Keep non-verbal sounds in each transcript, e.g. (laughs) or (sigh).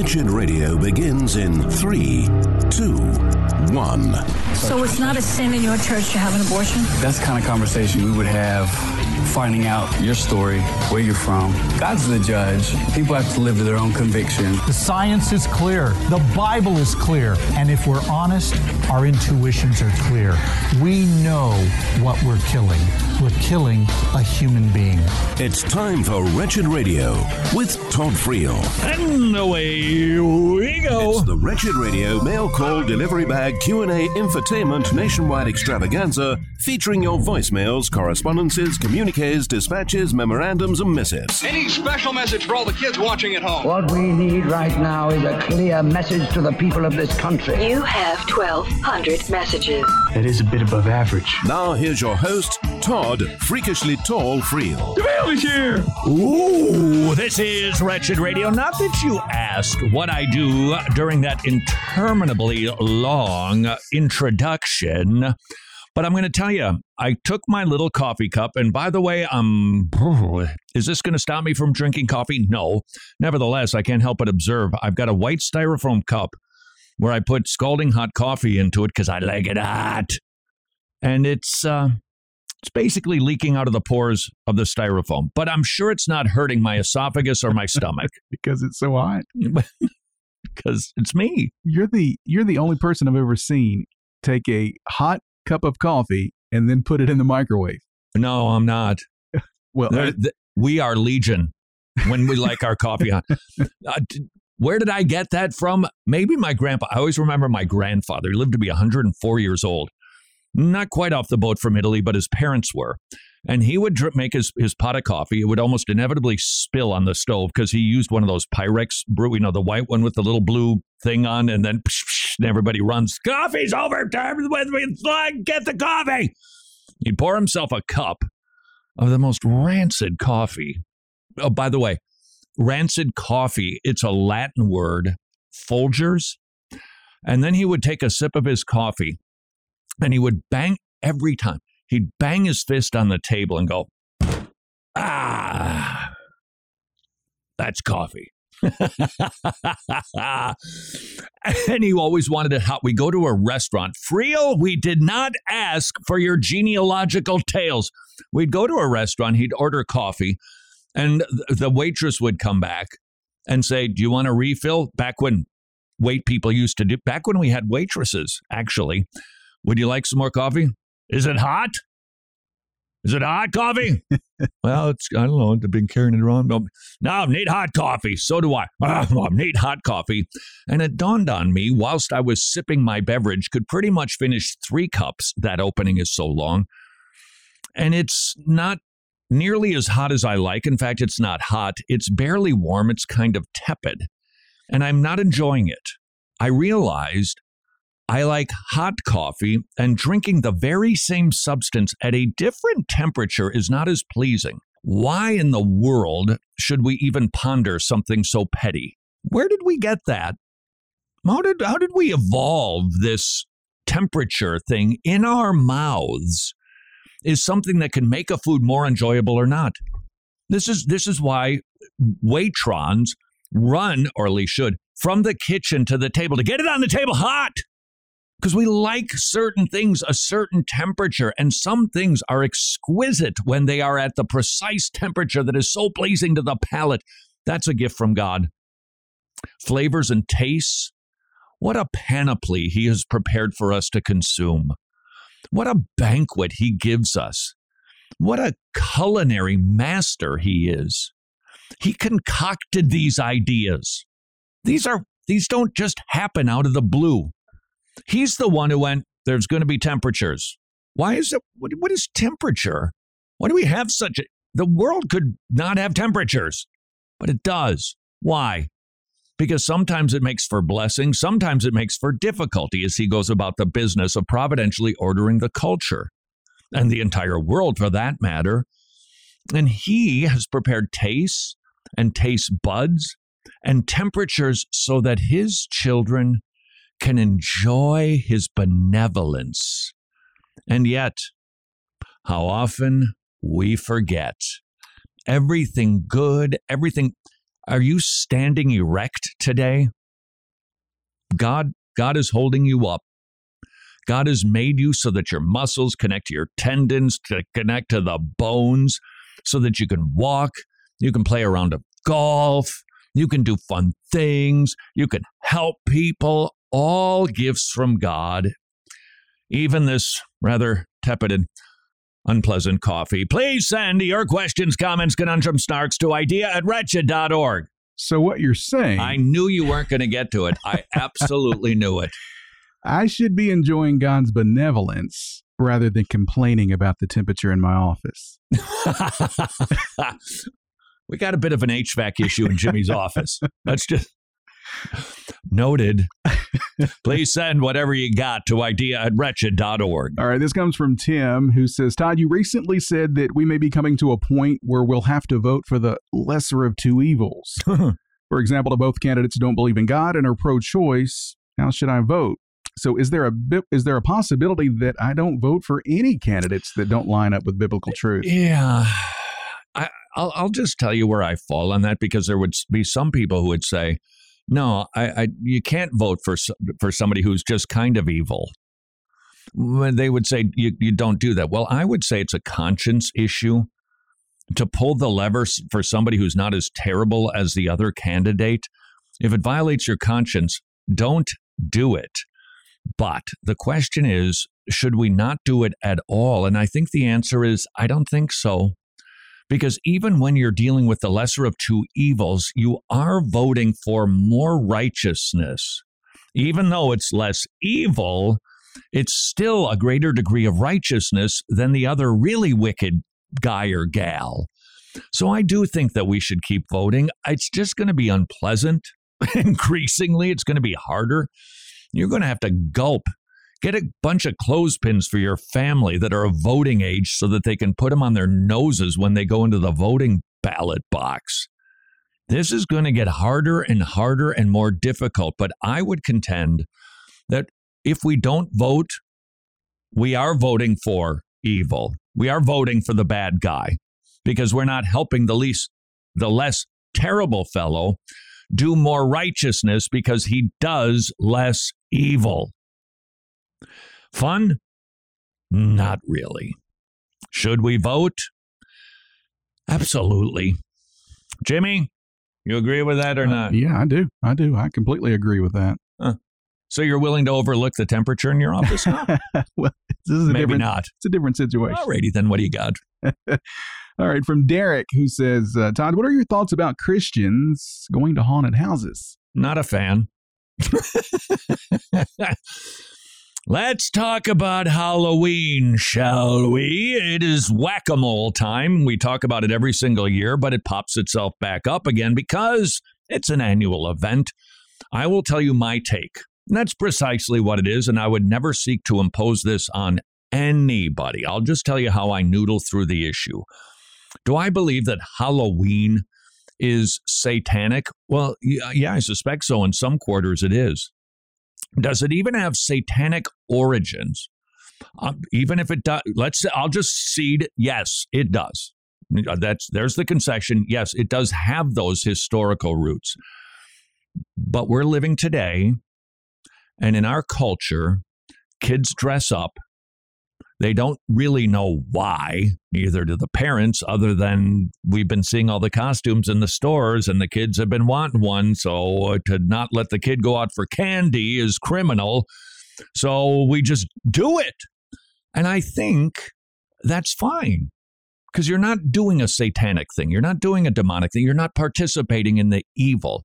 Wretched Radio begins in three, two, one. So it's not a sin in your church to have an abortion? That's the kind of conversation we would have finding out your story, where you're from. God's the judge. People have to live to their own conviction. The science is clear. The Bible is clear. And if we're honest, our intuitions are clear. We know what we're killing. We're killing a human being. It's time for Wretched Radio with Todd Friel. And away we go. It's the Wretched Radio mail call delivery bag Q&A infotainment nationwide extravaganza featuring your voicemails, correspondences, communiques, dispatches, memorandums and missives. Any special message for all the kids watching at home? What we need right now is a clear message to the people of this country. You have 1,200 messages. It is a bit above average. Now here's your host, Todd Freakishly Tall Friel. Bill is here. Ooh, this is Wretched Radio. Not that you ask what I do during that interminably long introduction. But I'm going to tell you, I took my little coffee cup, and by the way, I'm. (sighs) Is this going to stop me from drinking coffee? No. Nevertheless, I can't help but observe I've got a white styrofoam cup where I put scalding hot coffee into it because I like it hot, and it's uh, it's basically leaking out of the pores of the styrofoam. But I'm sure it's not hurting my esophagus or my (laughs) stomach because it's so hot. (laughs) because it's me. You're the you're the only person I've ever seen take a hot cup of coffee and then put it in the microwave. No, I'm not. (laughs) Well, I- th- we are legion when we like our coffee (laughs) hot. Uh, d- where did I get that from? Maybe my grandpa. I always remember my grandfather. He lived to be 104 years old. Not quite off the boat from Italy, but his parents were. And he would make his, his pot of coffee. It would almost inevitably spill on the stove because he used one of those Pyrex brew, you know, the white one with the little blue thing on, and then psh, psh, and everybody runs. Coffee's over. Time with me. Get the coffee. He'd pour himself a cup of the most rancid coffee. Oh, by the way, rancid coffee, it's a Latin word, Folgers. And then he would take a sip of his coffee and he would bang every time. He'd bang his fist on the table and go, ah, that's coffee. (laughs) and he always wanted it hot. We go to a restaurant. Friel, we did not ask for your genealogical tales. We'd go to a restaurant, he'd order coffee, and the waitress would come back and say, Do you want a refill? Back when wait people used to do, back when we had waitresses, actually. Would you like some more coffee? Is it hot? Is it hot coffee? (laughs) well, it's, I don't know. They've been carrying it around. No, I need hot coffee. So do I. Ah, I need hot coffee. And it dawned on me whilst I was sipping my beverage, could pretty much finish three cups. That opening is so long. And it's not nearly as hot as I like. In fact, it's not hot. It's barely warm. It's kind of tepid. And I'm not enjoying it. I realized I like hot coffee, and drinking the very same substance at a different temperature is not as pleasing. Why in the world should we even ponder something so petty? Where did we get that? How did, how did we evolve this temperature thing in our mouths? Is something that can make a food more enjoyable or not. This is this is why waitrons run, or at least should, from the kitchen to the table to get it on the table hot because we like certain things a certain temperature, and some things are exquisite when they are at the precise temperature that is so pleasing to the palate. That's a gift from God. Flavors and tastes, what a panoply He has prepared for us to consume. What a banquet He gives us. What a culinary master He is. He concocted these ideas. These are these don't just happen out of the blue. He's the one who went, there's going to be temperatures. Why is it? What, what is temperature? Why do we have such a. The world could not have temperatures, but it does. Why? Because sometimes it makes for blessing, sometimes it makes for difficulty as he goes about the business of providentially ordering the culture and the entire world for that matter. And he has prepared tastes and taste buds and temperatures so that his children can enjoy his benevolence. And yet, how often we forget everything good, everything. Are you standing erect today? God God is holding you up. God has made you so that your muscles connect to your tendons, to connect to the bones, so that you can walk, you can play around of golf, you can do fun things, you can help people, all gifts from God. Even this rather tepid and unpleasant coffee. Please send your questions, comments, conundrum snarks to idea at wretched.org. So what you're saying? I knew you weren't going to get to it. I (laughs) absolutely knew it. I should be enjoying God's benevolence rather than complaining about the temperature in my office. (laughs) we got a bit of an HVAC issue in Jimmy's (laughs) office. Let's just noted. Please send whatever you got to idea at wretched.org. All right, this comes from Tim, who says, Todd, you recently said that we may be coming to a point where we'll have to vote for the lesser of two evils. (laughs) for example, if both candidates don't believe in God and are pro choice, how should I vote? So is there a is there a possibility that I don't vote for any candidates that don't line up with biblical truth? Yeah. I, I'll, I'll just tell you where I fall on that because there would be some people who would say, no, I, I you can't vote for for somebody who's just kind of evil. They would say you, you don't do that. Well, I would say it's a conscience issue to pull the lever for somebody who's not as terrible as the other candidate. If it violates your conscience, don't do it. But the question is, should we not do it at all? And I think the answer is, I don't think so. Because even when you're dealing with the lesser of two evils, you are voting for more righteousness. Even though it's less evil, it's still a greater degree of righteousness than the other really wicked guy or gal. So I do think that we should keep voting. It's just going to be unpleasant. (laughs) Increasingly, it's going to be harder. You're going to have to gulp. Get a bunch of clothespins for your family that are of voting age so that they can put them on their noses when they go into the voting ballot box. This is going to get harder and harder and more difficult, but I would contend that if we don't vote, we are voting for evil. We are voting for the bad guy because we're not helping the least the less terrible fellow do more righteousness because he does less evil. Fun? Not really. Should we vote? Absolutely. Jimmy, you agree with that or uh, not? Yeah, I do. I do. I completely agree with that. Huh. So you're willing to overlook the temperature in your office? (laughs) well, this is a Maybe different, not. It's a different situation. Alrighty, then what do you got? (laughs) All right, from Derek, who says, uh, Todd, what are your thoughts about Christians going to haunted houses? Not a fan. (laughs) Let's talk about Halloween, shall we? It is whack a mole time. We talk about it every single year, but it pops itself back up again because it's an annual event. I will tell you my take. that's precisely what it is, and I would never seek to impose this on anybody. I'll just tell you how I noodle through the issue. Do I believe that Halloween is satanic? Well, yeah, I suspect so. In some quarters, it is. Does it even have satanic origins? Um, even if it does, let's. I'll just cede. Yes, it does. Uh, that's there's the concession. Yes, it does have those historical roots. But we're living today, and in our culture, kids dress up they don't really know why, neither do the parents, other than we've been seeing all the costumes in the stores and the kids have been wanting one. So uh, to not let the kid go out for candy is criminal. So we just do it. And I think that's fine because you're not doing a satanic thing. You're not doing a demonic thing. You're not participating in the evil.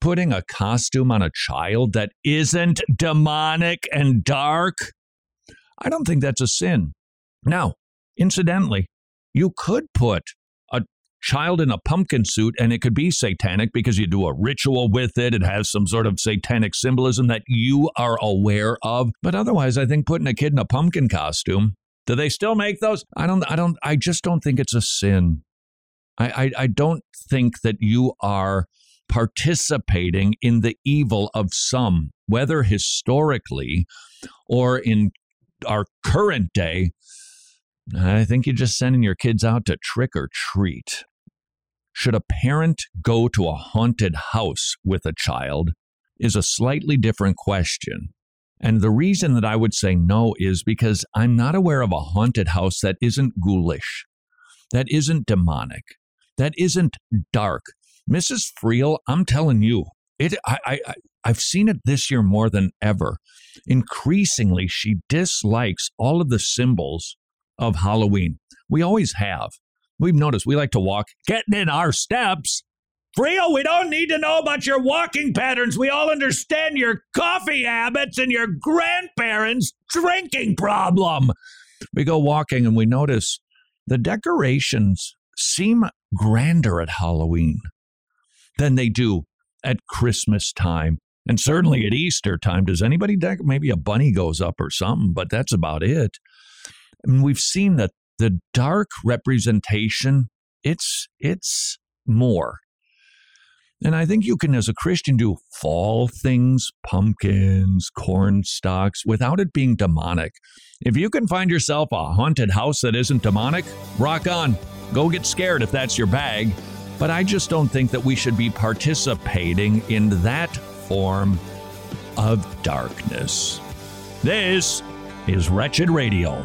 Putting a costume on a child that isn't demonic and dark I don't think that's a sin. Now, incidentally, you could put a child in a pumpkin suit and it could be satanic because you do a ritual with it. It has some sort of satanic symbolism that you are aware of. But otherwise, I think putting a kid in a pumpkin costume, do they still make those? I don't, I don't, I just don't think it's a sin. I, I, I don't think that you are participating in the evil of some, whether historically or in our current day, I think you're just sending your kids out to trick or treat. should a parent go to a haunted house with a child is a slightly different question. And the reason that I would say no is because I'm not aware of a haunted house that isn't ghoulish, that isn't demonic, that isn't dark. Mrs. Friel, I'm telling you, it I, I I've seen it this year more than ever. Increasingly, she dislikes all of the symbols of Halloween. We always have. We've noticed we like to walk, getting in our steps. Friel, we don't need to know about your walking patterns. We all understand your coffee habits and your grandparents' drinking problem. We go walking and we notice the decorations seem grander at Halloween than they do at Christmas time. And certainly at Easter time. Does anybody deck? Maybe a bunny goes up or something, but that's about it. And we've seen that the dark representation, it's it's more. And I think you can, as a Christian, do fall things, pumpkins, corn stalks, without it being demonic. If you can find yourself a haunted house that isn't demonic, rock on. Go get scared if that's your bag. But I just don't think that we should be participating in that form of darkness. This is Wretched Radio.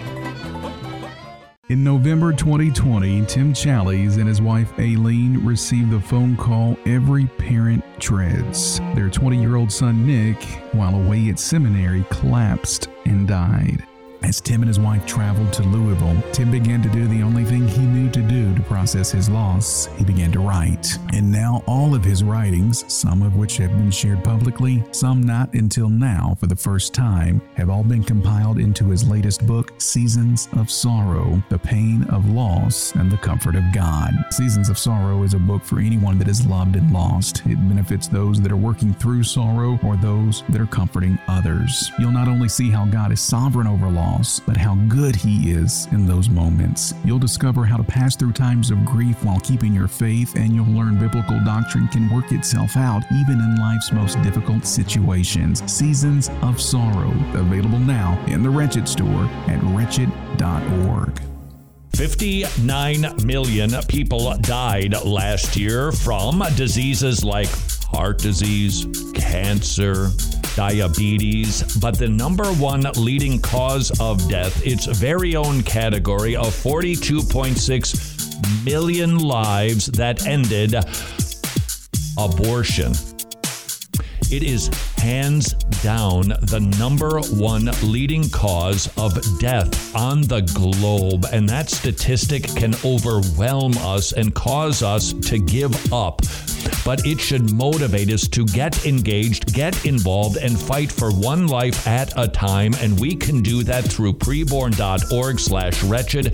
In November 2020, Tim Challies and his wife Aileen received the phone call every parent dreads. Their 20 year old son Nick, while away at seminary, collapsed and died. As Tim and his wife traveled to Louisville, Tim began to do the only thing he knew to do to process his loss. He began to write. And now all of his writings, some of which have been shared publicly, some not until now for the first time, have all been compiled into his latest book, Seasons of Sorrow The Pain of Loss and the Comfort of God. Seasons of Sorrow is a book for anyone that is loved and lost. It benefits those that are working through sorrow or those that are comforting others. You'll not only see how God is sovereign over loss, but how good He is in those moments. You'll discover how to pass through times of grief while keeping your faith, and you'll learn biblical doctrine can work itself out even in life's most difficult situations. Seasons of Sorrow, available now in the Wretched store at wretched.org. 59 million people died last year from diseases like heart disease, cancer, diabetes, but the number one leading cause of death, its very own category of 42.6 million lives that ended abortion. It is hands down the number one leading cause of death on the globe. And that statistic can overwhelm us and cause us to give up but it should motivate us to get engaged, get involved, and fight for one life at a time. And we can do that through preborn.org slash wretched.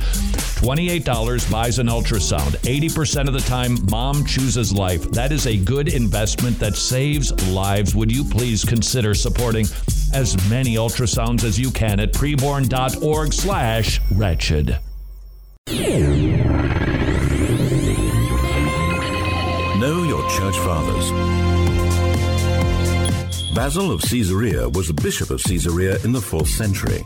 $28 buys an ultrasound. 80% of the time, mom chooses life. That is a good investment that saves lives. Would you please consider supporting as many ultrasounds as you can at preborn.org slash wretched. Know your church fathers. Basil of Caesarea was the bishop of Caesarea in the 4th century.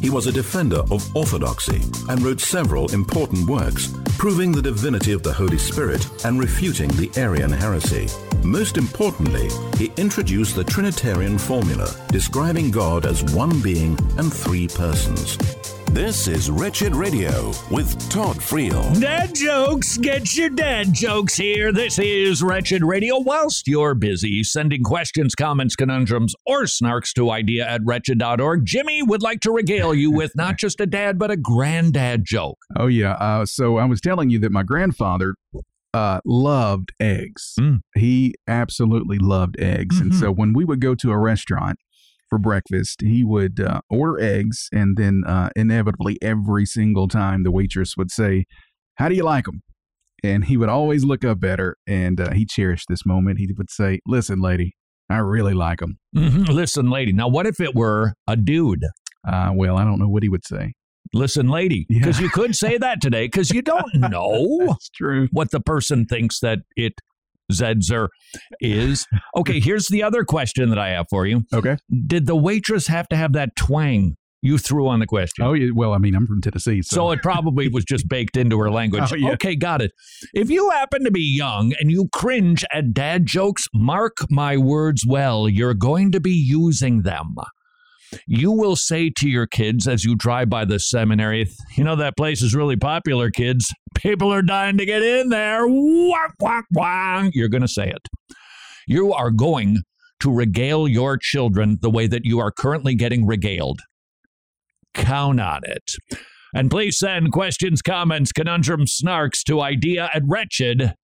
He was a defender of orthodoxy and wrote several important works proving the divinity of the Holy Spirit and refuting the Arian heresy. Most importantly, he introduced the Trinitarian formula, describing God as one being and three persons. This is Wretched Radio with Todd Friel. Dad jokes, get your dad jokes here. This is Wretched Radio. Whilst you're busy sending questions, comments, conundrums, or snarks to idea at wretched.org, Jimmy would like to regale you with (laughs) not just a dad, but a granddad joke. Oh, yeah. Uh, so I was telling you that my grandfather uh, loved eggs. Mm. He absolutely loved eggs. And Mhm. so when we would go to a restaurant for breakfast, he would uh, order eggs. And then uh, inevitably, every single time, the waitress would say, How do you like them? And he would always look up at her and uh, he cherished this moment. He would say, Listen, lady, I really like them. Mhm. Listen, lady. Now, what if it were a dude? Uh, well, I don't know what he would say. Listen, lady, Yeah. because you could say that today because you don't (laughs) know true. what the person thinks that it Zedzer is. Okay, here's the other question that I have for you. Okay. Did the waitress have to have that twang you threw on the question? Oh, yeah. Well, I mean, I'm from Tennessee. So, So it probably was just baked into her language. (laughs) Oh, yeah. Okay, got it. If you happen to be young and you cringe at dad jokes, mark my words well. You're going to be using them. You will say to your kids as you drive by the seminary, you know, that place is really popular, kids. People are dying to get in there. Whack, whack, whack. You're going to say it. You are going to regale your children the way that you are currently getting regaled. Count on it. And please send questions, comments, conundrums, snarks to idea at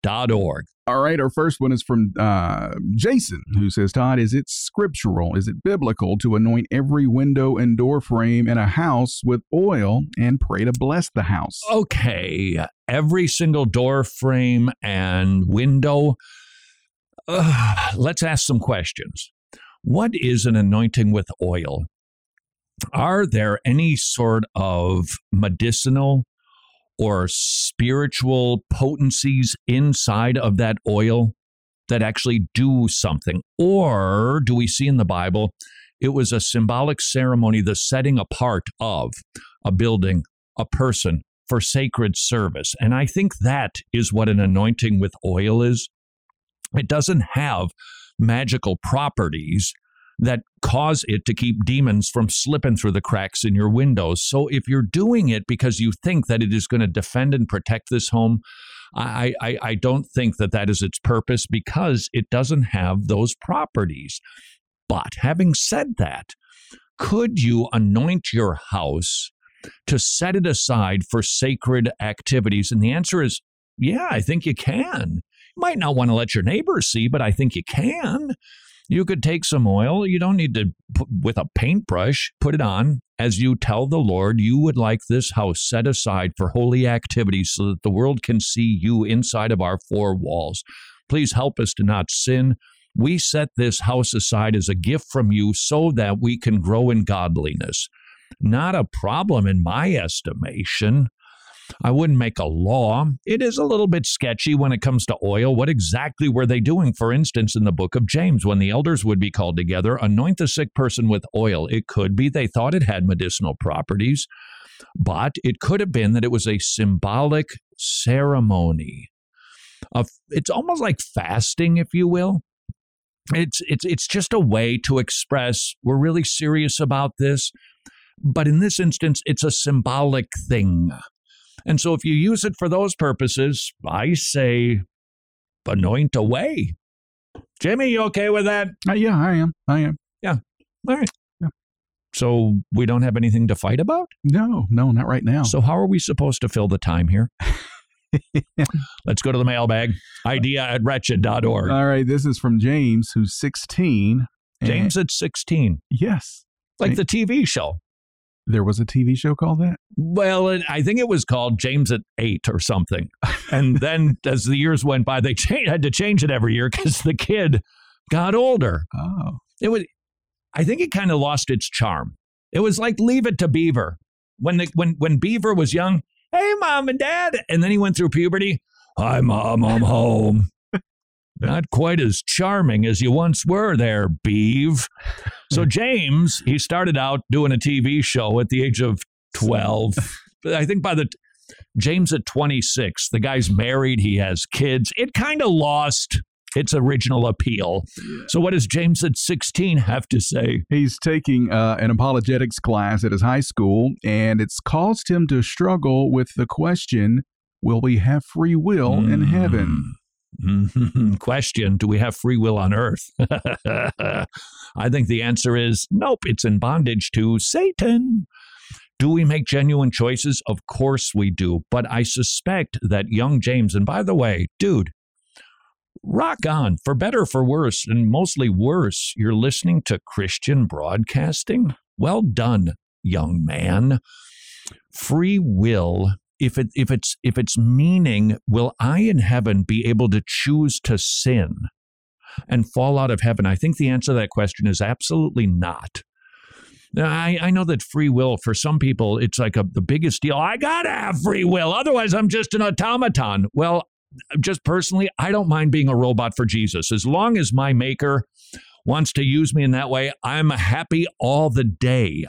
wretched.org. All right, our first one is from uh, Jason, who says, Todd, is it scriptural? Is it biblical to anoint every window and door frame in a house with oil and pray to bless the house? Okay, every single door frame and window. Ugh, let's ask some questions. What is an anointing with oil? Are there any sort of medicinal or spiritual potencies inside of that oil that actually do something? Or do we see in the Bible it was a symbolic ceremony, the setting apart of a building, a person for sacred service? And I think that is what an anointing with oil is. It doesn't have magical properties that cause it to keep demons from slipping through the cracks in your windows. So if you're doing it because you think that it is going to defend and protect this home, I, I, I don't think that that is its purpose because it doesn't have those properties. But having said that, could you anoint your house to set it aside for sacred activities? And the answer is yeah, I think you can. You might not want to let your neighbors see, but I think you can. You could take some oil. You don't need to, with a paintbrush, put it on as you tell the Lord you would like this house set aside for holy activities so that the world can see you inside of our four walls. Please help us to not sin. We set this house aside as a gift from you so that we can grow in godliness. Not a problem in my estimation. I wouldn't make a law. It is a little bit sketchy when it comes to oil. What exactly were they doing? For instance, in the book of James, when the elders would be called together, anoint the sick person with oil. It could be they thought it had medicinal properties, but it could have been that it was a symbolic ceremony. Of, it's almost like fasting, if you will. It's it's it's just a way to express we're really serious about this, but in this instance, it's a symbolic thing. And so if you use it for those purposes, I say anoint away. Jimmy, you okay with that? Uh, yeah, I am. I am. Yeah. All right. Yeah. So we don't have anything to fight about? No, no, not right now. So how are we supposed to fill the time here? (laughs) Let's go to the mailbag. Idea at wretched.org. All right, this is from James, who's 16. James at 16, yes. like the TV show. There was a TV show called that? Well, I think it was called James at Eight or something. (laughs) And then as the years went by, they cha- had to change it every year because the kid got older. Oh. It was, I think it kind of lost its charm. It was like Leave It to Beaver. When the, when when Beaver was young, hey mom and dad, and then he went through puberty. Hi mom, I'm home. (laughs) Not quite as charming as you once were there, Beeve. So (laughs) James, he started out doing a TV show at the age of 12. But (laughs) I think by the James at 26, the guy's married, he has kids. It kind of lost its original appeal. So, what does James at 16 have to say? He's taking uh, an apologetics class at his high school, and it's caused him to struggle with the question Will we have free will mm. in heaven? (laughs) Question Do we have free will on earth? (laughs) I think the answer is nope, it's in bondage to Satan. Do we make genuine choices? Of course we do. But I suspect that young James, and by the way, dude, rock on, for better, for worse, and mostly worse, you're listening to Christian broadcasting. Well done, young man. Free will if it if it's if it's meaning will i in heaven be able to choose to sin and fall out of heaven i think the answer to that question is absolutely not I, I know that free will for some people it's like a, the biggest deal. I gotta have free will, otherwise I'm just an automaton. Well, just personally, I don't mind being a robot for Jesus as long as my maker wants to use me in that way. I'm happy all the day.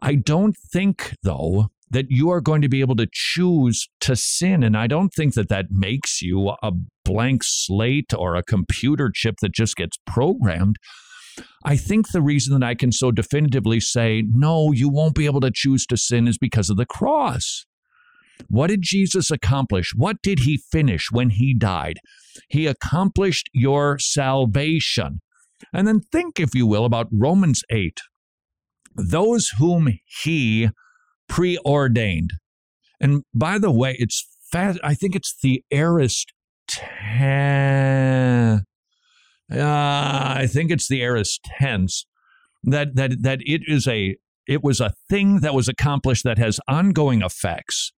I don't think though that you are going to be able to choose to sin. And I don't think that that makes you a blank slate or a computer chip that just gets programmed. I think the reason that I can so definitively say, no, you won't be able to choose to sin is because of the cross. What did Jesus accomplish? What did he finish when he died? He accomplished your salvation. And then think, if you will, about Romans 8. Those whom he preordained. And by the way, it's fast. I think it's the aorist. Ten, uh, I think it's the aorist tense that that that it is a it was a thing that was accomplished that has ongoing effects.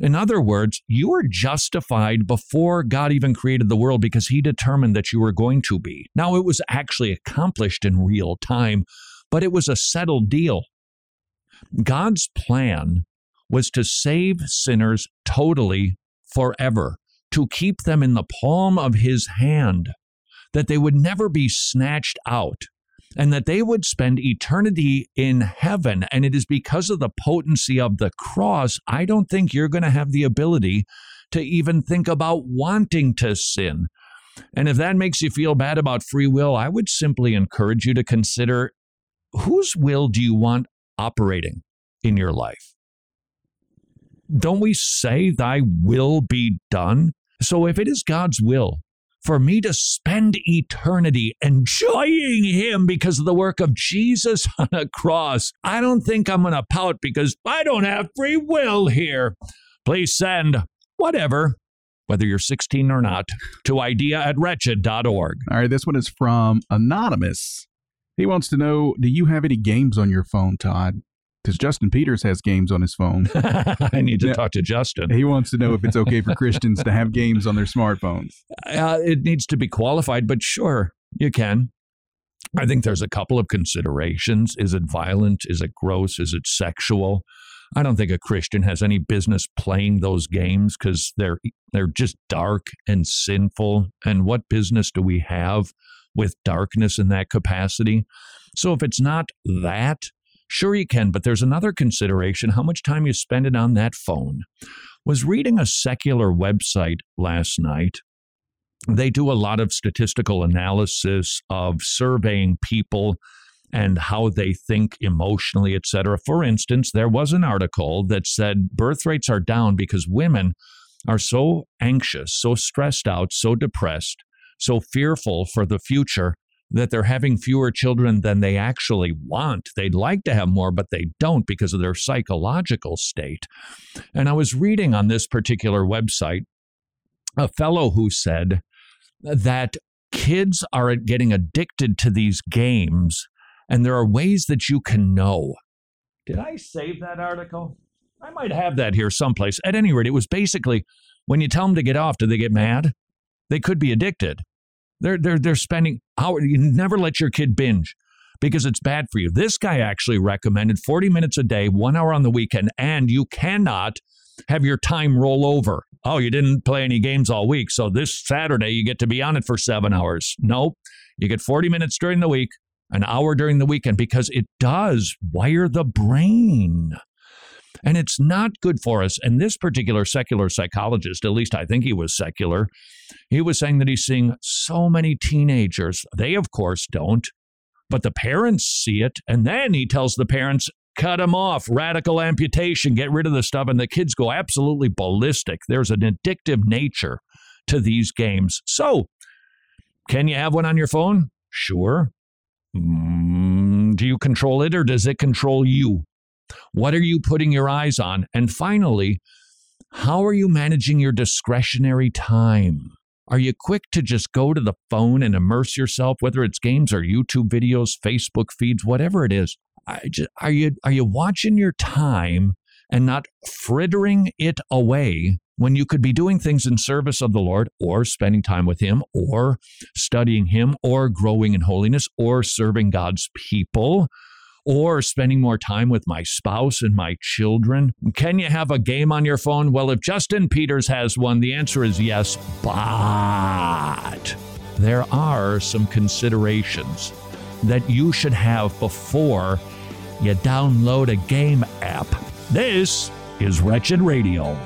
In other words, you were justified before God even created the world because he determined that you were going to be. Now, it was actually accomplished in real time, but it was a settled deal. God's plan was to save sinners totally forever, to keep them in the palm of his hand, that they would never be snatched out, and that they would spend eternity in heaven. And it is because of the potency of the cross, I don't think you're going to have the ability to even think about wanting to sin. And if that makes you feel bad about free will, I would simply encourage you to consider whose will do you want operating in your life. Don't we say, Thy will be done? So if it is God's will for me to spend eternity enjoying Him because of the work of Jesus (laughs) on a cross, I don't think I'm going to pout because I don't have free will here. Please send whatever, whether you're 16 or not, to idea at wretched.org. All right, this one is from Anonymous. He wants to know Do you have any games on your phone, Todd? Because Justin Peters has games on his phone. (laughs) I need to talk to Justin. He wants to know if it's okay for Christians to have (laughs) games on their smartphones. Uh, it needs to be qualified, but sure, you can. I think there's a couple of considerations. Is it violent? Is it gross? Is it sexual? I don't think a Christian has any business playing those games because they're they're just dark and sinful. And what business do we have with darkness in that capacity. So if it's not that, sure you can, but there's another consideration how much time you spend it on that phone. Was reading a secular website last night. They do a lot of statistical analysis of surveying people and how they think emotionally, et cetera. For instance, there was an article that said birth rates are down because women are so anxious, so stressed out, so depressed so fearful for the future that they're having fewer children than they actually want. They'd like to have more, but they don't because of their psychological state. And I was reading on this particular website a fellow who said that kids are getting addicted to these games, and there are ways that you can know. Did I save that article? I might have that here someplace. At any rate, it was basically when you tell them to get off, do they get mad? They could be addicted. They're they're they're spending hours. You never let your kid binge because it's bad for you. This guy actually recommended 40 minutes a day, one hour on the weekend, and you cannot have your time roll over. Oh, you didn't play any games all week, so this Saturday you get to be on it for seven hours. Nope. You get 40 minutes during the week, an hour during the weekend, because it does wire the brain. And it's not good for us. And this particular secular psychologist, at least I think he was secular, he was saying that he's seeing so many teenagers. They, of course, don't, but the parents see it. And then he tells the parents, cut them off, radical amputation, get rid of the stuff. And the kids go absolutely ballistic. There's an addictive nature to these games. So, can you have one on your phone? Sure. Mm, do you control it or does it control you? What are you putting your eyes on? And finally, how are you managing your discretionary time? Are you quick to just go to the phone and immerse yourself, whether it's games or YouTube videos, Facebook feeds, whatever it is? Are you are you watching your time and not frittering it away when you could be doing things in service of the Lord or spending time with Him or studying Him or growing in holiness or serving God's people or spending more time with my spouse and my children? Can you have a game on your phone? Well, if Justin Peters has one, the answer is yes, but there are some considerations that you should have before you download a game app. This is Wretched Radio.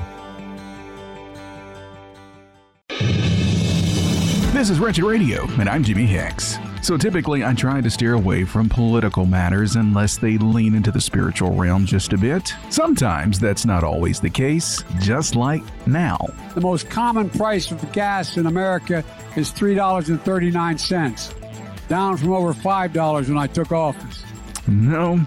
This is Wretched Radio, and I'm Jimmy Hicks. So typically, I try to steer away from political matters unless they lean into the spiritual realm just a bit. Sometimes that's not always the case, just like now. The most common price of gas in America is $3.39, down from over $5 when I took office. No,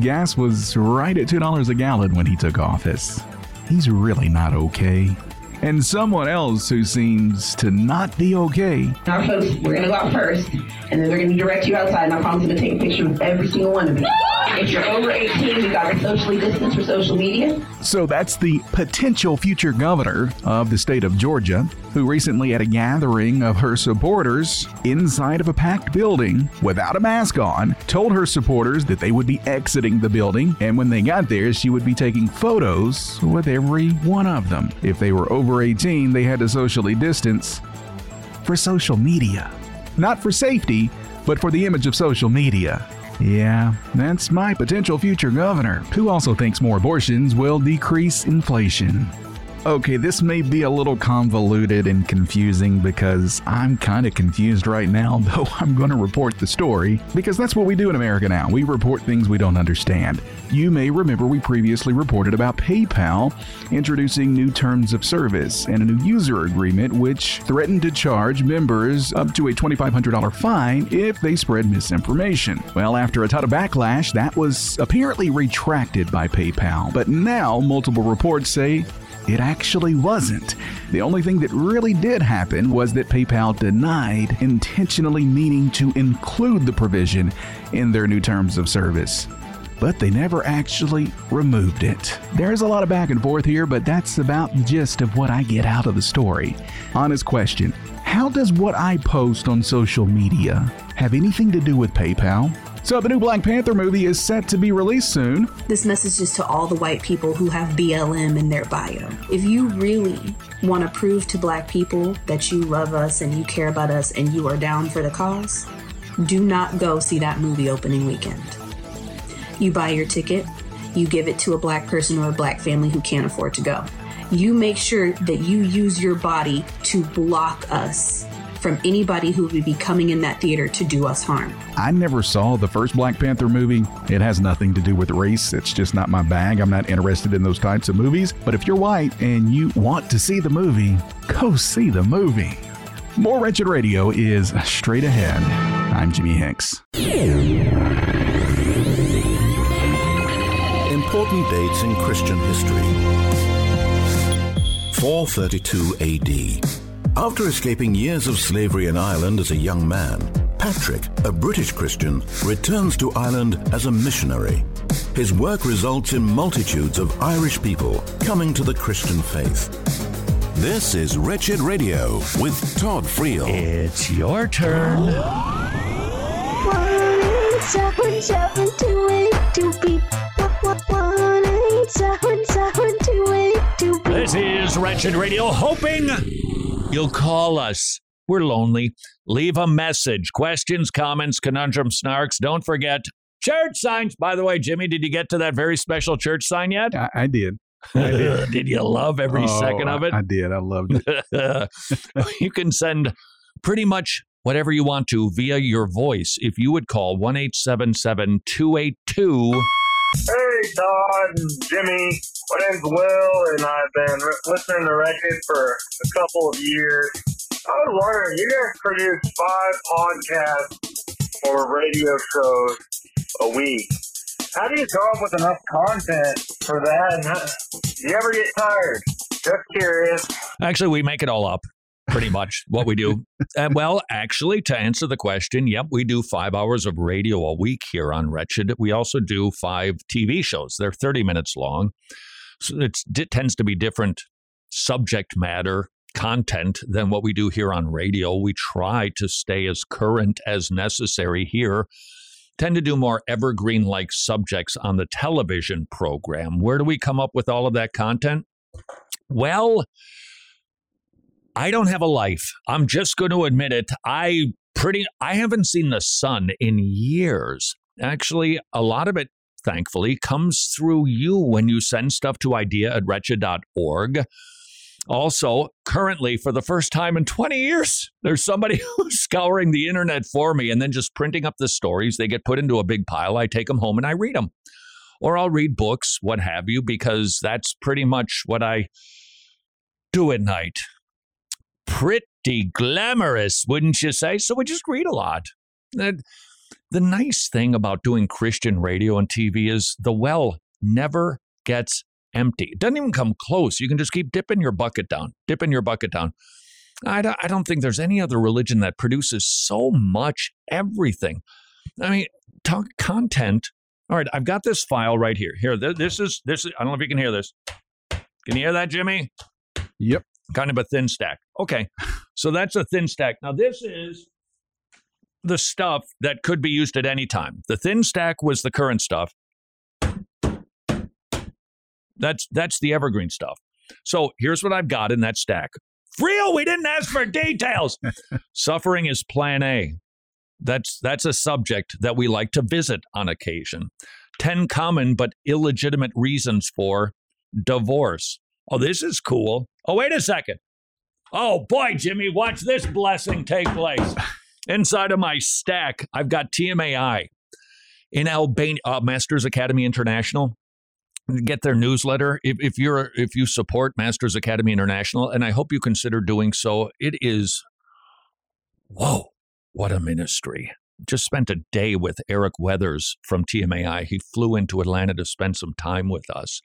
gas was right at $2 a gallon when he took office. He's really not okay and someone else who seems to not be okay. Our folks, we're going to go out first, and then they're going to direct you outside, and I promise to take a picture of every single one of you. If you're over 18, we got to socially distance for social media. So that's the potential future governor of the state of Georgia, who recently had a gathering of her supporters inside of a packed building without a mask on, told her supporters that they would be exiting the building, and when they got there, she would be taking photos with every one of them. If they were over 18, they had to socially distance for social media. Not for safety, but for the image of social media. Yeah, that's my potential future governor, who also thinks more abortions will decrease inflation. Okay, this may be a little convoluted and confusing because I'm kind of confused right now, (laughs) though I'm going to report the story because that's what we do in America now. We report things we don't understand. You may remember we previously reported about PayPal introducing new terms of service and a new user agreement which threatened to charge members up to a $2,500 fine if they spread misinformation. Well, after a ton of backlash, that was apparently retracted by PayPal, but now multiple reports say it actually wasn't. The only thing that really did happen was that PayPal denied intentionally meaning to include the provision in their new terms of service. But they never actually removed it. There's a lot of back and forth here, but that's about the gist of what I get out of the story. Honest question How does what I post on social media have anything to do with PayPal? So, the new Black Panther movie is set to be released soon. This message is to all the white people who have BLM in their bio. If you really want to prove to black people that you love us and you care about us and you are down for the cause, do not go see that movie opening weekend. You buy your ticket, you give it to a black person or a black family who can't afford to go. You make sure that you use your body to block us from anybody who would be coming in that theater to do us harm. I never saw the first Black Panther movie. It has nothing to do with race. It's just not my bag. I'm not interested in those types of movies. But if you're white and you want to see the movie, go see the movie. More Wretched Radio is straight ahead. I'm Jimmy Hicks. Important dates in Christian history 432 AD. After escaping years of slavery in Ireland as a young man, Patrick, a British Christian, returns to Ireland as a missionary. His work results in multitudes of Irish people coming to the Christian faith. This is Wretched Radio with Todd Friel. It's your turn. One seven seven two eight two beep. One eight seven seven two eight two beep. This is Wretched Radio, hoping You'll call us. We're lonely. Leave a message. Questions, comments, conundrum, snarks. Don't forget Church signs. By the way, Jimmy, did you get to that very special church sign yet? I, I did. I (laughs) did. did you love every Oh, second of it? I, I did. I loved it. (laughs) you can send pretty much whatever you want to via your voice if you would call 1 877 282. Hey, Todd and Jimmy. My name's Will, and I've been re- listening to Wretched for a couple of years. I was wondering, you guys produce five podcasts or radio shows a week. How do you come up with enough content for that? Do you ever get tired? Just curious. Actually, we make it all up. Pretty (laughs) much what we do. Uh, well, actually, to answer the question, yep, we do five hours of radio a week here on Wretched. We also do five TV shows. They're 30 minutes long. So it's, it tends to be different subject matter content than what we do here on radio. We try to stay as current as necessary here. Tend to do more evergreen like subjects on the television program. Where do we come up with all of that content? Well, I don't have a life. I'm just going to admit it. I pretty I haven't seen the sun in years. Actually, a lot of it thankfully comes through you when you send stuff to idea at wretched.org. Also, currently, for the first time in 20 years, there's somebody (laughs) who's scouring the internet for me and then just printing up the stories. They get put into a big pile. I take them home and I read them. Or I'll read books, what have you, because that's pretty much what I do at night. Pretty glamorous, wouldn't you say? So we just read a lot. The, nice thing about doing Christian radio and TV is the well never gets empty. It doesn't even come close. You can just keep dipping your bucket down, dipping your bucket down. I don't, I don't think there's any other religion that produces so much everything. I mean, talk content. All right, I've got this file right here. Here, this is this. Is, I don't know if you can hear this. Can you hear that, Jimmy? Yep. Kind of a thin stack. Okay, so that's a thin stack. Now this is the stuff that could be used at any time. The thin stack was the current stuff. That's that's the evergreen stuff. So here's what I've got in that stack. Real, we didn't ask for details. (laughs) Suffering is plan A. That's that's a subject that we like to visit on occasion. 10 common but illegitimate reasons for divorce. Oh, this is cool. Oh, wait a second. Oh boy, Jimmy, watch this blessing take place. Inside of my stack, I've got TMAI in Albania, uh, Masters Academy International. Get their newsletter if, if you're if you support Masters Academy International, and I hope you consider doing so. It is, whoa, what a ministry! Just spent a day with Eric Weathers from TMAI. He flew into Atlanta to spend some time with us.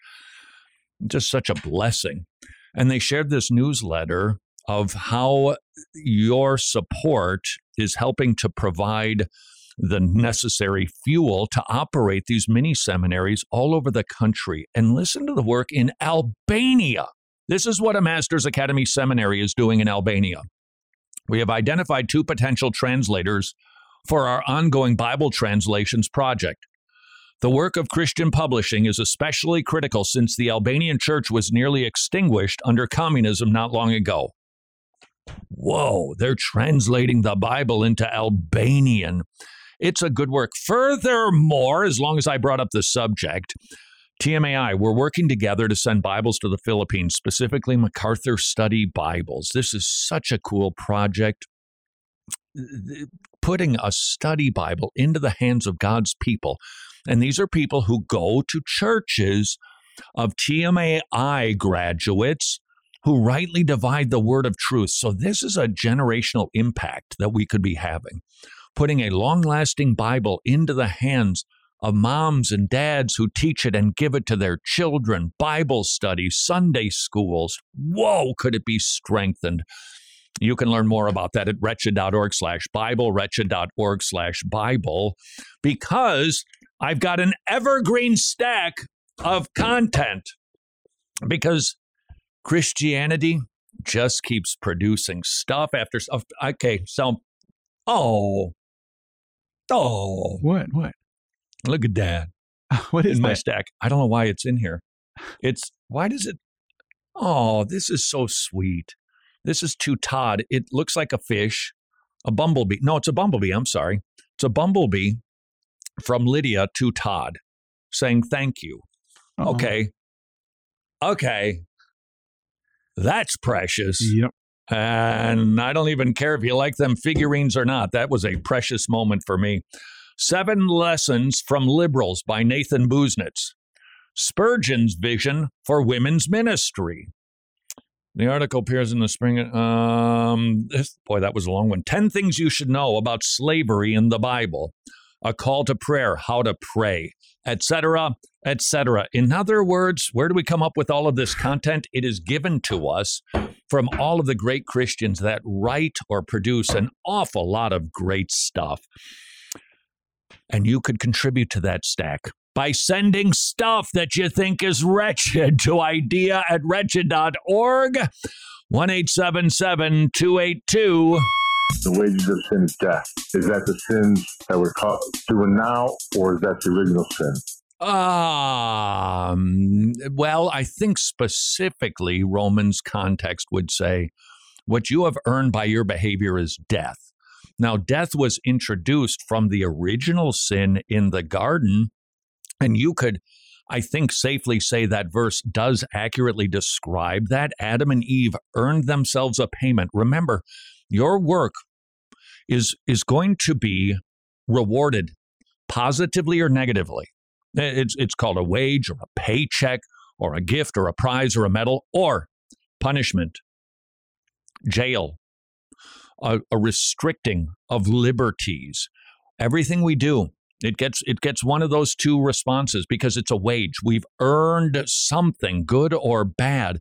Just such a blessing. And they shared this newsletter of how your support is helping to provide the necessary fuel to operate these mini seminaries all over the country. And listen to the work in Albania. This is what a Master's Academy seminary is doing in Albania. We have identified two potential translators for our ongoing Bible translations project. The work of Christian publishing is especially critical since the Albanian church was nearly extinguished under communism not long ago. Whoa, they're translating the Bible into Albanian. It's a good work. Furthermore, as long as I brought up the subject, TMAI, we're working together to send Bibles to the Philippines, specifically MacArthur Study Bibles. This is such a cool project. Putting a study Bible into the hands of God's people. And these are people who go to churches of TMAI graduates who rightly divide the word of truth. So, this is a generational impact that we could be having. Putting a long lasting Bible into the hands of moms and dads who teach it and give it to their children, Bible studies, Sunday schools. Whoa, could it be strengthened? You can learn more about that at wretched.org slash Bible, wretched.org slash Bible, because I've got an evergreen stack of content. Because Christianity just keeps producing stuff after stuff. Okay, so, oh, oh. What? What? Look at that. (laughs) What is in my stack? I don't know why it's in here. It's, why does it? Oh, this is so sweet. This is to Todd. It looks like a fish, a bumblebee. No, it's a bumblebee. I'm sorry. It's a bumblebee from Lydia to Todd saying thank you. Uh-oh. Okay. Okay. That's precious. Yep. And I don't even care if you like them figurines or not. That was a precious moment for me. Seven Lessons from Liberals by Nathan Busenitz. Spurgeon's Vision for Women's Ministry. The article appears in the spring. Um, this, boy, that was a long one. 10 things you should know about slavery in the Bible. A call to prayer, how to pray, etc., etc. In other words, where do we come up with all of this content? It is given to us from all of the great Christians that write or produce an awful lot of great stuff. And you could contribute to that stack by sending stuff that you think is wretched to idea at wretched.org. 1 282. The wages of sin is death. Is that the sins that we're caught doing now, or is that the original sin? Um, well, I think specifically Romans context would say what you have earned by your behavior is death. Now, death was introduced from the original sin in the garden, and you could, I think, safely say that verse does accurately describe that. Adam and Eve earned themselves a payment. Remember, your work is is going to be rewarded positively or negatively. It's it's called a wage or a paycheck or a gift or a prize or a medal or punishment, jail, a, a restricting of liberties. Everything we do, it gets it gets one of those two responses because it's a wage. We've earned something, good or bad.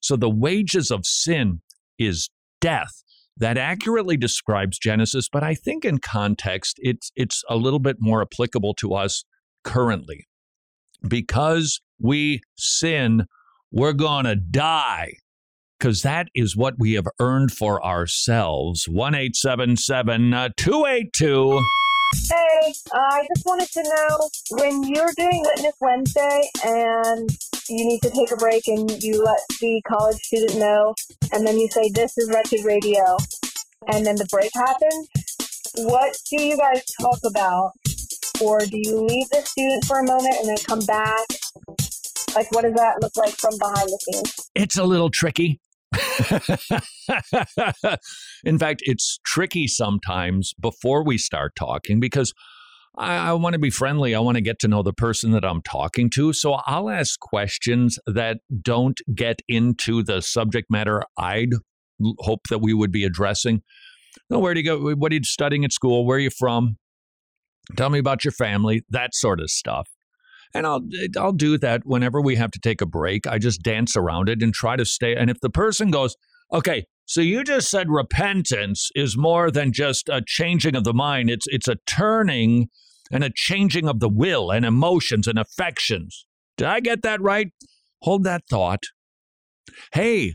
So the wages of sin is death. That accurately describes Genesis, but I think in context it's it's a little bit more applicable to us currently. Because we sin, we're going to die because that is what we have earned for ourselves. 1 877 uh, 282. Hey, I just wanted to know when you're doing Witness Wednesday and you need to take a break and you let the college student know, and then you say, This is Wretched Radio, and then the break happens, what do you guys talk about? Or do you leave the student for a moment and then come back? Like, what does that look like from behind the scenes? It's a little tricky. (laughs) In fact, it's tricky sometimes before we start talking because I, I want to be friendly. I want to get to know the person that I'm talking to. So I'll ask questions that don't get into the subject matter I'd hope that we would be addressing. Oh, no, where do you go? What are you studying at school? Where are you from? Tell me about your family, that sort of stuff. And I'll I'll do that whenever we have to take a break. I just dance around it and try to stay. And if the person goes, okay, so you just said repentance is more than just a changing of the mind. It's it's a turning and a changing of the will and emotions and affections. Did I get that right? Hold that thought. Hey,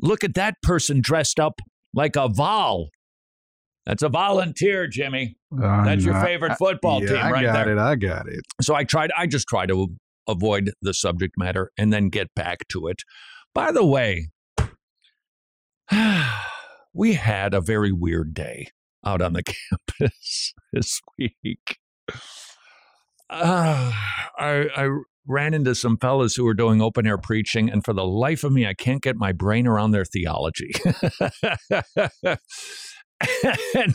look at that person dressed up like a Vol. That's a volunteer, Jimmy. I'm That's your not- favorite I- football yeah, team, right there. I got there. it. I got it. So I tried. I just try to avoid the subject matter and then get back to it. By the way, (sighs) we had a very weird day out on the (laughs) campus this week. Uh, (sighs) I, I ran into some fellas who were doing open air preaching, and for the life of me, I can't get my brain around their theology. (laughs) and,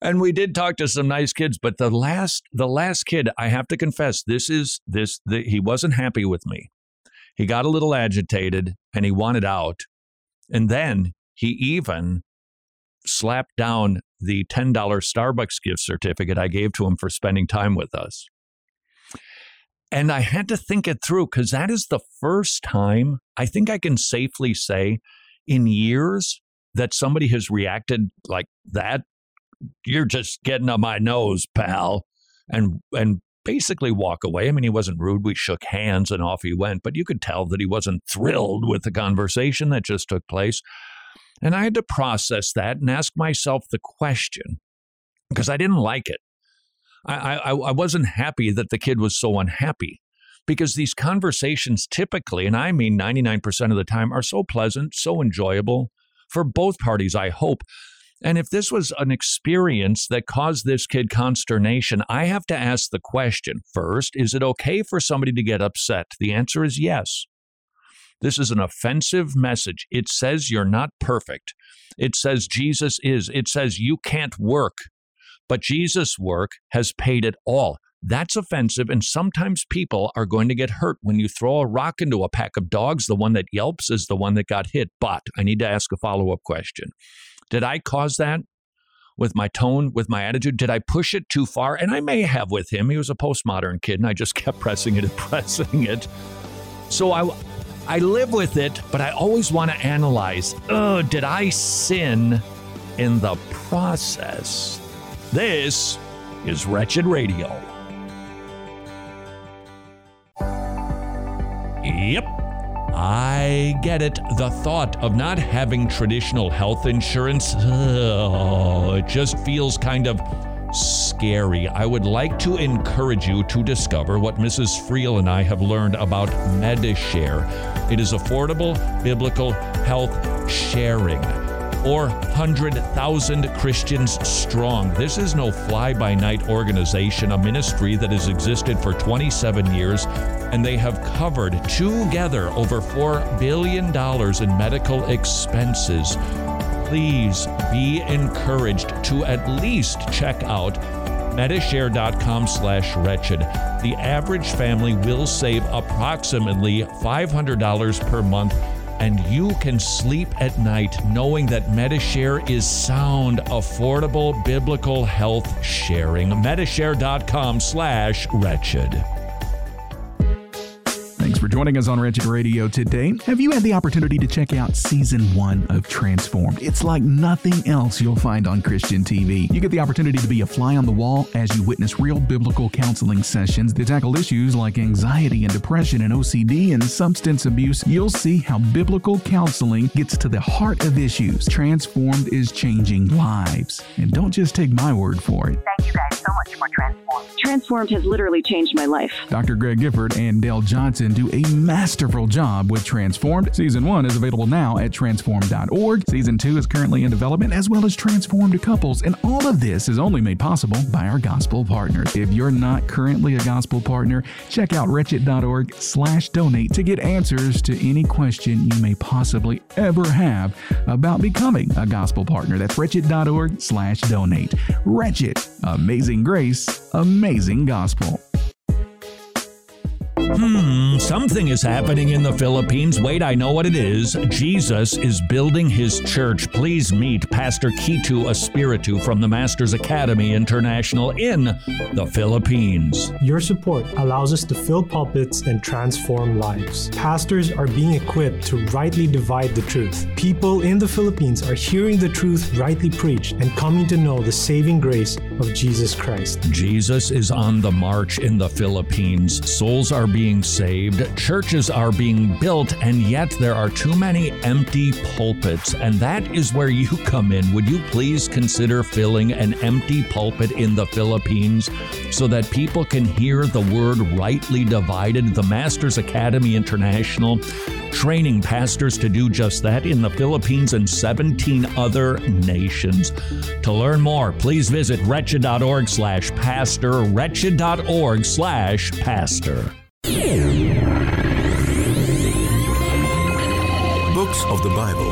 and we did talk to some nice kids, but the last the last kid, I have to confess, this is this the, he wasn't happy with me. He got a little agitated and he wanted out. And then he even slapped down the $10 Starbucks gift certificate I gave to him for spending time with us. And I had to think it through because that is the first time I think I can safely say in years that somebody has reacted like that. You're just getting on my nose, pal. And and basically walk away. I mean, he wasn't rude. We shook hands and off he went, but you could tell that he wasn't thrilled with the conversation that just took place. And I had to process that and ask myself the question because I didn't like it. I, I, I wasn't happy that the kid was so unhappy because these conversations typically, and I mean 99% of the time, are so pleasant, so enjoyable for both parties, I hope. And if this was an experience that caused this kid consternation, I have to ask the question first is it okay for somebody to get upset? The answer is yes. This is an offensive message. It says you're not perfect. It says Jesus is. It says you can't work, but Jesus' work has paid it all. That's offensive, and sometimes people are going to get hurt when you throw a rock into a pack of dogs. The one that yelps is the one that got hit. But I need to ask a follow up question Did I cause that? With my tone, with my attitude, did I push it too far? And I may have with him. He was a postmodern kid, and I just (laughs) kept pressing it and pressing it. So I, I live with it, but I always want to analyze oh, did I sin in the process? This is Wretched Radio. Yep, I get it. The thought of not having traditional health insurance, (laughs) oh, it just feels kind of scary. I would like to encourage you to discover what Mrs. Friel and I have learned about Medishare. It is affordable biblical health sharing. Or 100,000 Christians strong. This is no fly by night organization, a ministry that has existed for 27 years, and they have covered together over $4 billion in medical expenses please be encouraged to at least check out medishare.com slash wretched. The average family will save approximately $500 per month and you can sleep at night knowing that Medishare is sound, affordable, biblical health sharing. Medishare.com slash wretched. Thanks for joining us on Wretched Radio today. Have you had the opportunity to check out season one of Transformed? It's like nothing else you'll find on Christian TV. You get the opportunity to be a fly on the wall as you witness real biblical counseling sessions that tackle issues like anxiety and depression and OCD and substance abuse. You'll see how biblical counseling gets to the heart of issues. Transformed is changing lives. And don't just take my word for it. Thank you guys so much for Transformed. Transformed has literally changed my life. Dr. Greg Gifford and Dale Johnson do a masterful job with Transformed. Season 1 is available now at transformed.org. Season 2 is currently in development as well as Transformed Couples. And all of this is only made possible by our gospel partners. If you're not currently a gospel partner, check out wretched.org slash donate to get answers to any question you may possibly ever have about becoming a gospel partner. That's wretched.org slash donate. Wretched. Amazing grace. Amazing gospel. Hmm, something is happening in the Philippines. Wait, I know what it is. Jesus is building his church. Please meet Pastor Kitu Espiritu from the Masters Academy International in the Philippines. Your support allows us to fill pulpits and transform lives. Pastors are being equipped to rightly divide the truth. People in the Philippines are hearing the truth rightly preached and coming to know the saving grace of Jesus Christ. Jesus is on the march in the Philippines. Souls are being saved, churches are being built, and yet there are too many empty pulpits. And that is where you come in. Would you please consider filling an empty pulpit in the Philippines so that people can hear the word rightly divided? The Masters Academy International training pastors to do just that in the Philippines and 17 other nations. To learn more, please visit wretched.org slash pastor, wretched.org slash pastor. Books of the Bible.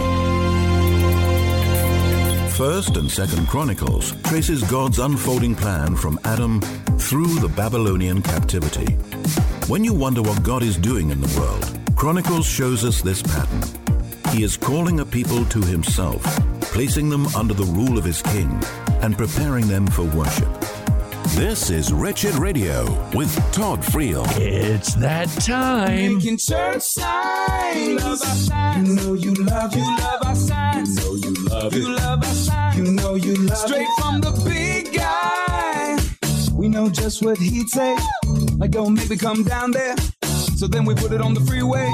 First and Second Chronicles traces God's unfolding plan from Adam through the Babylonian captivity. When you wonder what God is doing in the world, Chronicles shows us this pattern. He is calling a people to himself, placing them under the rule of his king, and preparing them for worship. This is Wretched Radio with Todd Friel. It's that time. Making church signs. You love our signs. You know you love, you love our signs. You know you love You love our signs. You know you love Straight from the big guy. We know just what he'd say. Like, don't make me come down there. So then we put it on the freeway.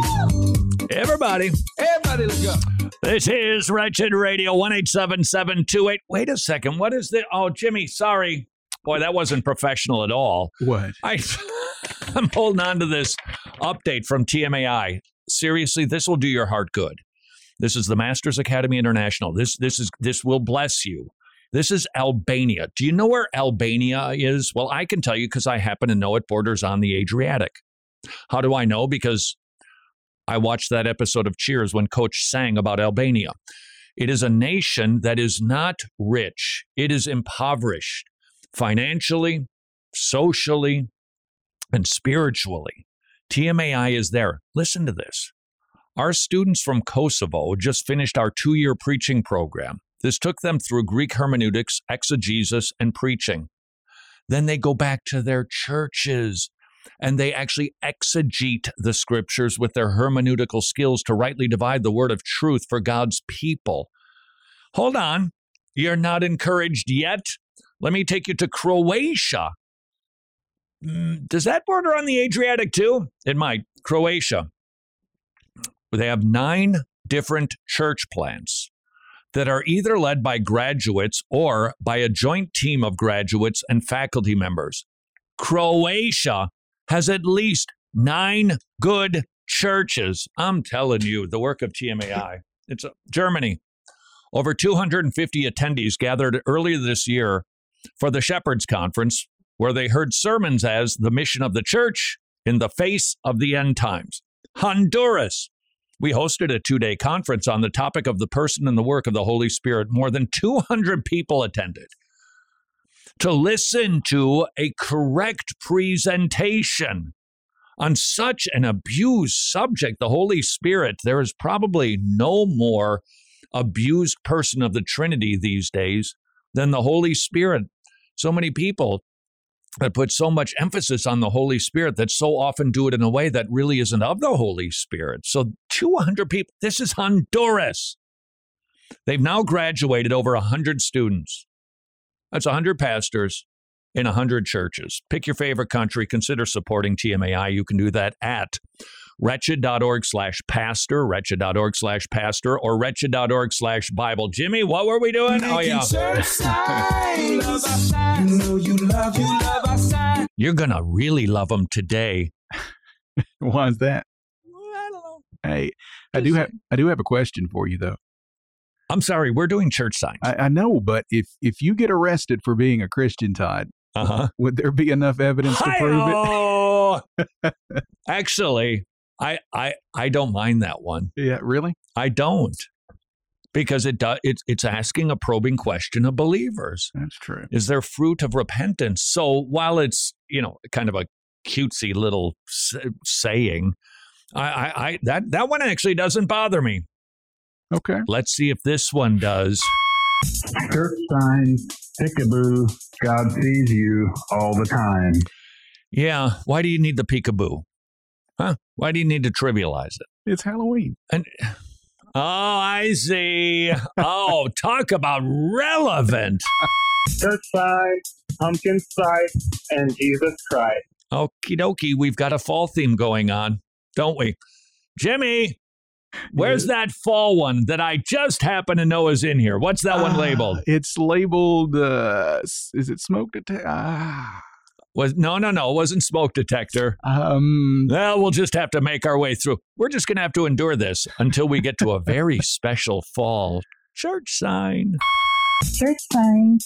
Everybody. Everybody, let's go. This is Wretched Radio, 187728. Wait a second. What is the. Oh, Jimmy, sorry. Boy, that wasn't professional at all. What? I, (laughs) I'm holding on to this update from TMAI. Seriously, this will do your heart good. This is the Masters Academy International. This this is this will bless you. This is Albania. Do you know where Albania is? Well, I can tell you because I happen to know it borders on the Adriatic. How do I know? Because I watched that episode of Cheers when Coach sang about Albania. It is a nation that is not rich, it is impoverished financially, socially, and spiritually. TMAI is there. Listen to this. Our students from Kosovo just finished our two year preaching program. This took them through Greek hermeneutics, exegesis, and preaching. Then they go back to their churches and they actually exegete the scriptures with their hermeneutical skills to rightly divide the word of truth for God's people. Hold on. You're not encouraged yet? Let me take you to Croatia. Mm, Does that border on the Adriatic too? It might. Croatia. They have nine different church plants that are either led by graduates or by a joint team of graduates and faculty members. Croatia has at least nine good churches. I'm telling you, the work of TMAI. It's uh, Germany. Over 250 attendees gathered earlier this year for the Shepherds Conference, where they heard sermons as the mission of the church in the face of the end times. Honduras. We hosted a two day conference on the topic of the person and the work of the Holy Spirit. More than 200 people attended to listen to a correct presentation on such an abused subject, the Holy Spirit. There is probably no more abused person of the Trinity these days than the Holy Spirit. So many people that put so much emphasis on the Holy Spirit that so often do it in a way that really isn't of the Holy Spirit. So 200 people, this is Honduras. They've now graduated over 100 students. That's 100 pastors in 100 churches. Pick your favorite country, consider supporting TMAI. You can do that at wretched.org slash pastor, wretched.org slash pastor, or wretched.org slash Bible. Jimmy, what were we doing? Oh, yeah. you know you love, you love You're going to really love them today. (laughs) Why is that? Hey, I do have I do have a question for you though. I'm sorry, we're doing church signs. I, I know, but if if you get arrested for being a Christian, Todd, Uh-huh. would there be enough evidence to prove it? (laughs) Actually, I I I don't mind that one. Yeah, really? I don't. Because it does it's it's asking a probing question of believers. That's true. Is there fruit of repentance? So while it's, you know, kind of a cutesy little s- saying, I, I, I that that one actually doesn't bother me. Okay. Let's see if this one does. Church sign, peekaboo, God sees you all the time. Yeah, why do you need the peekaboo? Huh? Why do you need to trivialize it? It's Halloween. And oh, I see. Oh, (laughs) talk about relevant. Church sign, pumpkin spice, and Jesus Christ. Okie dokie, we've got a fall theme going on, don't we? Jimmy, where's that fall one that I just happen to know is in here? What's that one Ah, labeled? It's labeled. Uh, is it smoke detector? Ah, Was no, no, no, it wasn't smoke detector. um, Well, we'll just have to make our way through. We're just going to have to endure this until we get to a very (laughs) special fall church sign. Church sign.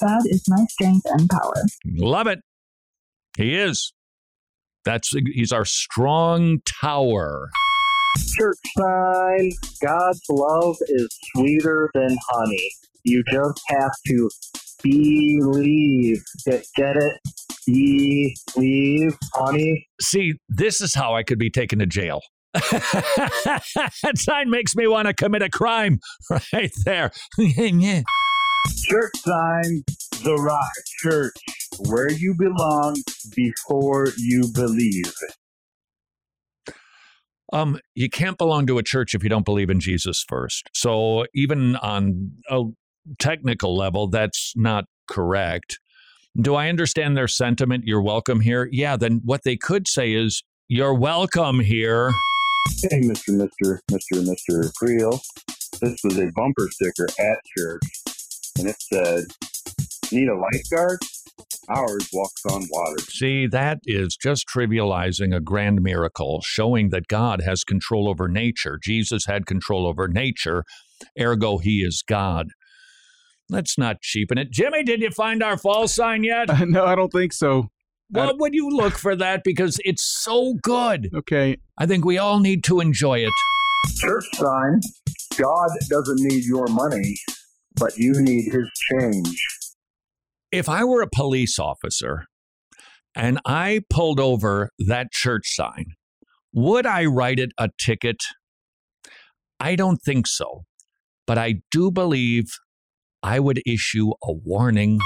God is my strength and power. Love it. He is. That's he's our strong tower. Church sign, God's love is sweeter than honey. You just have to believe. Get, get it? Believe, honey. See, this is how I could be taken to jail. (laughs) that sign makes me want to commit a crime (laughs) right there. (laughs) Church sign, the rock church, where you belong before you believe. Um, you can't belong to a church if you don't believe in Jesus first. So even on a technical level, that's not correct. Do I understand their sentiment? You're welcome here. Yeah. Then what they could say is, "You're welcome here." Hey, Mr. Mr. Mr. Mr. Creel. This was a bumper sticker at church, and it said, Need a lifeguard? Ours walks on water. See, that is just trivializing a grand miracle, showing that God has control over nature. Jesus had control over nature, ergo, he is God. Let's not cheapen it. Jimmy, did you find our fall sign yet? (laughs) no, I don't think so. Well, would you look for that? Because it's so good. Okay. I think we all need to enjoy it. Church sign God doesn't need your money, but you need his change. If I were a police officer and I pulled over that church sign, would I write it a ticket? I don't think so. But I do believe I would issue a warning.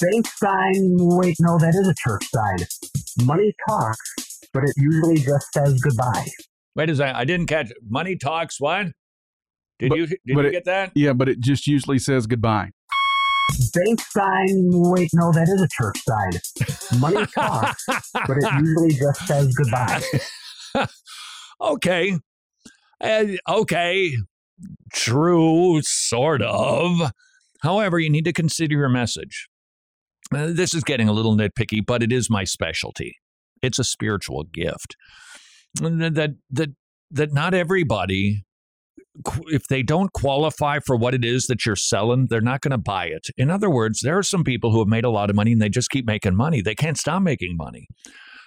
Bank sign. Wait, no, that is a church sign. Money talks, but it usually just says goodbye. Wait a second. I didn't catch it. Money talks what? Did But- you did you it- get that? Yeah, but it just usually says goodbye. Bank sign. Wait, no, that is a church sign. Money (laughs) talks, but it usually just says goodbye. (laughs) okay. Okay. True, sort of. However, you need to consider your message. Uh, this is getting a little nitpicky, but it is my specialty. It's a spiritual gift. That that that, not everybody if they don't qualify for what it is that you're selling, they're not going to buy it. In other words, there are some people who have made a lot of money and they just keep making money. They can't stop making money.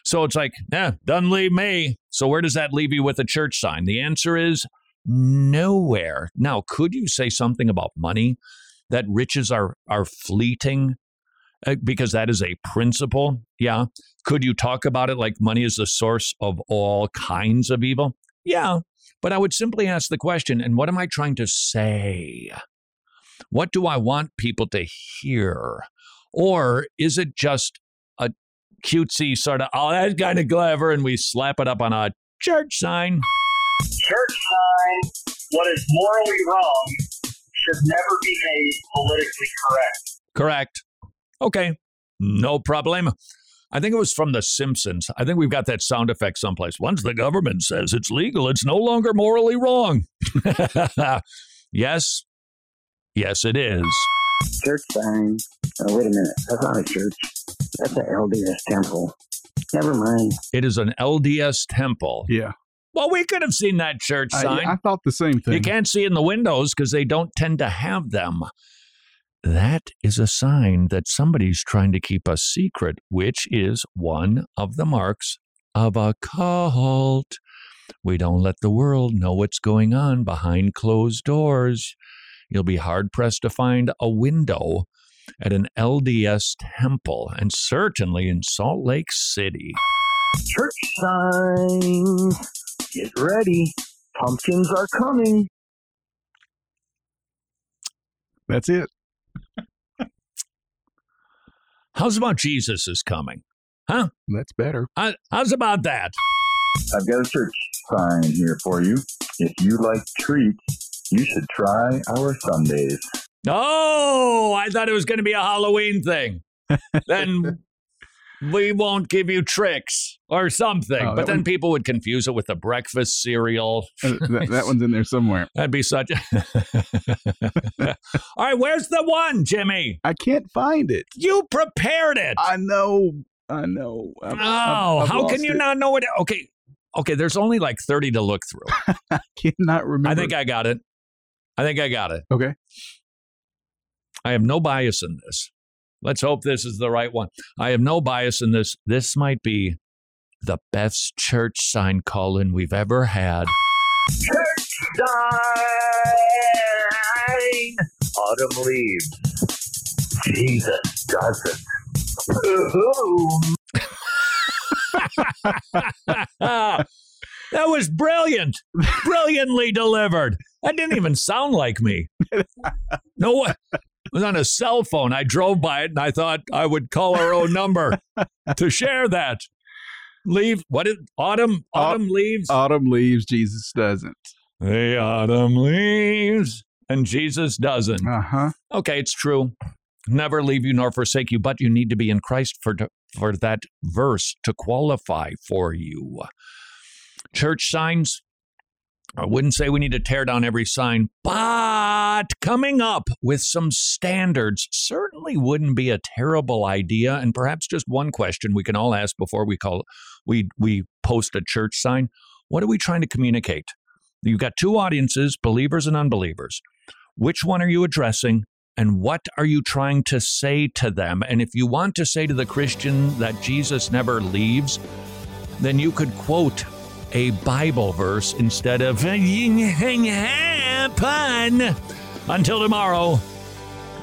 So it's like, eh, doesn't leave me. So where does that leave you with a church sign? The answer is nowhere. Now, could you say something about money that riches are are fleeting? Uh, because that is a principle. Yeah. Could you talk about it like money is the source of all kinds of evil? Yeah. But I would simply ask the question, and what am I trying to say? What do I want people to hear? Or is it just a cutesy sort of, oh, that's kind of clever, and we slap it up on a church sign? Church sign, what is morally wrong should never be made politically correct. Correct. Okay. No problem. I think it was from The Simpsons. I think we've got that sound effect someplace. Once the government says it's legal, it's no longer morally wrong. (laughs) yes. Yes, it is. Church sign. Oh, wait a minute. That's not a church. That's an LDS temple. Never mind. It is an LDS temple. Yeah. Well, we could have seen that church I, sign. I thought the same thing. You can't see in the windows because they don't tend to have them. That is a sign that somebody's trying to keep a secret, which is one of the marks of a cult. We don't let the world know what's going on behind closed doors. You'll be hard pressed to find a window at an LDS temple, and certainly in Salt Lake City. Church signs. Get ready. Pumpkins are coming. That's it. How's about Jesus is coming? Huh? That's better. How- How's about that? I've got a church sign here for you. If you like treats, you should try our Sundays. Oh, I thought it was going to be a Halloween thing. (laughs) then we won't give you tricks or something. Oh, but then one- people would confuse it with the breakfast cereal. Uh, that, that (laughs) one's in there somewhere. That'd be such. (laughs) All right, where's the one, Jimmy? I can't find it. You prepared it. I know. I know. I've- I've- oh, I've how can you it. not know it? Okay, okay. There's only like thirty to look through. (laughs) I cannot remember. I think I got it. I think I got it. Okay. I have no bias in this. Let's hope this is the right one. I have no bias in this. This might be the best church sign call-in we've ever had. Church sign. Autumn leaves. Jesus doesn't. (laughs) That was brilliant. Brilliantly delivered. That didn't even sound like me. (laughs) No was on a cell phone. I drove by it and I thought I would call our own number (laughs) to share that. Leave what is autumn? Autumn leaves. Autumn leaves. Jesus doesn't. The autumn leaves and Jesus doesn't. Uh huh. Okay, it's true. Never leave you nor forsake you, but you need to be in Christ for for that verse to qualify for you. Church signs. I wouldn't say we need to tear down every sign, but But coming up with some standards certainly wouldn't be a terrible idea. And perhaps just one question we can all ask before we call we we post a church sign. What are we trying to communicate? You've got two audiences, believers and unbelievers. Which one are you addressing? And what are you trying to say to them? And if you want to say to the Christian that Jesus never leaves, then you could quote a Bible verse instead of pun. Until tomorrow,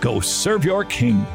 go serve your king.